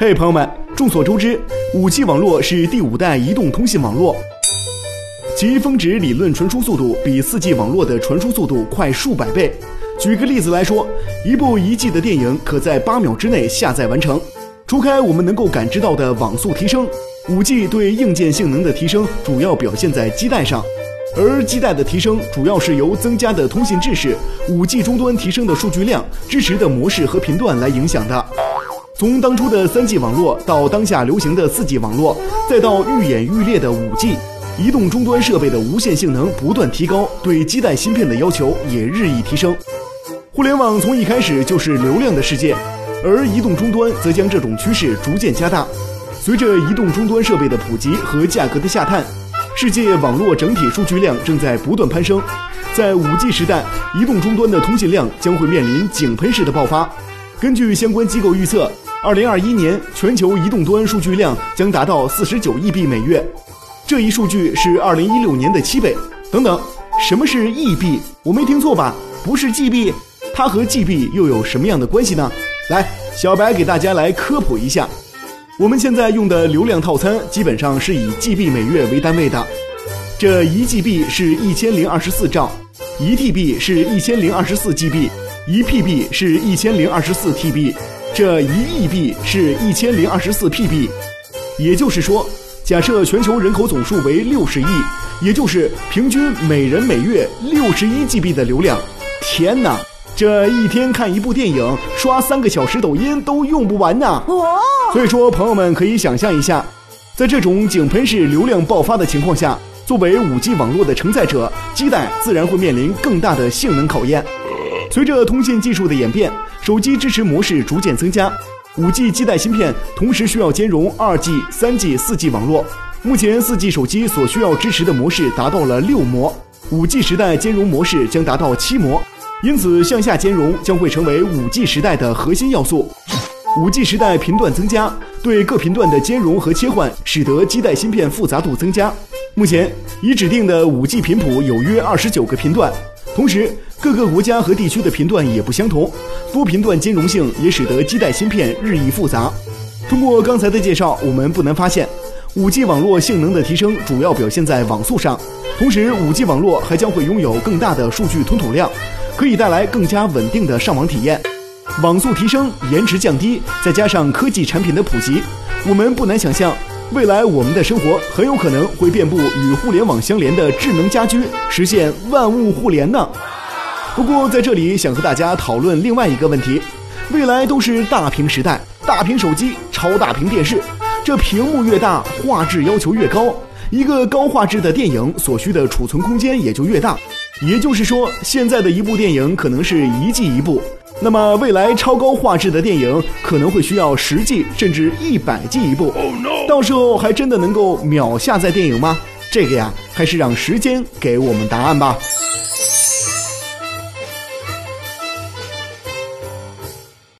嘿，朋友们，众所周知，五 G 网络是第五代移动通信网络，其峰值理论传输速度比四 G 网络的传输速度快数百倍。举个例子来说，一部一 G 的电影可在八秒之内下载完成。除开我们能够感知到的网速提升，五 G 对硬件性能的提升主要表现在基带上，而基带的提升主要是由增加的通信制式、五 G 终端提升的数据量、支持的模式和频段来影响的。从当初的三 G 网络到当下流行的四 G 网络，再到愈演愈烈的五 G，移动终端设备的无线性能不断提高，对基带芯片的要求也日益提升。互联网从一开始就是流量的世界，而移动终端则将这种趋势逐渐加大。随着移动终端设备的普及和价格的下探，世界网络整体数据量正在不断攀升。在五 G 时代，移动终端的通信量将会面临井喷式的爆发。根据相关机构预测。二零二一年，全球移动端数据量将达到四十九亿 B 每月，这一数据是二零一六年的七倍。等等，什么是 E B？我没听错吧？不是 G B，它和 G B 又有什么样的关系呢？来，小白给大家来科普一下。我们现在用的流量套餐基本上是以 G B 每月为单位的，这一 G B 是一千零二十四兆，一 T B 是一千零二十四 G B，一 P B 是一千零二十四 T B。这一亿 B 是一千零二十四 PB，也就是说，假设全球人口总数为六十亿，也就是平均每人每月六十一 GB 的流量。天哪，这一天看一部电影、刷三个小时抖音都用不完呐！哦，所以说，朋友们可以想象一下，在这种井喷式流量爆发的情况下，作为五 G 网络的承载者，基带自然会面临更大的性能考验。随着通信技术的演变。手机支持模式逐渐增加，5G 基带芯片同时需要兼容 2G、3G、4G 网络。目前 4G 手机所需要支持的模式达到了六模，5G 时代兼容模式将达到七模，因此向下兼容将会成为 5G 时代的核心要素。5G 时代频段增加，对各频段的兼容和切换，使得基带芯片复杂度增加。目前已指定的 5G 频谱有约二十九个频段，同时。各个国家和地区的频段也不相同，多频段兼容性也使得基带芯片日益复杂。通过刚才的介绍，我们不难发现，5G 网络性能的提升主要表现在网速上，同时 5G 网络还将会拥有更大的数据吞吐量，可以带来更加稳定的上网体验。网速提升，延迟降低，再加上科技产品的普及，我们不难想象，未来我们的生活很有可能会遍布与互联网相连的智能家居，实现万物互联呢。不过在这里想和大家讨论另外一个问题：未来都是大屏时代，大屏手机、超大屏电视，这屏幕越大，画质要求越高，一个高画质的电影所需的储存空间也就越大。也就是说，现在的一部电影可能是一季一部，那么未来超高画质的电影可能会需要十 G 甚至一百 G 一部。到时候还真的能够秒下载电影吗？这个呀，还是让时间给我们答案吧。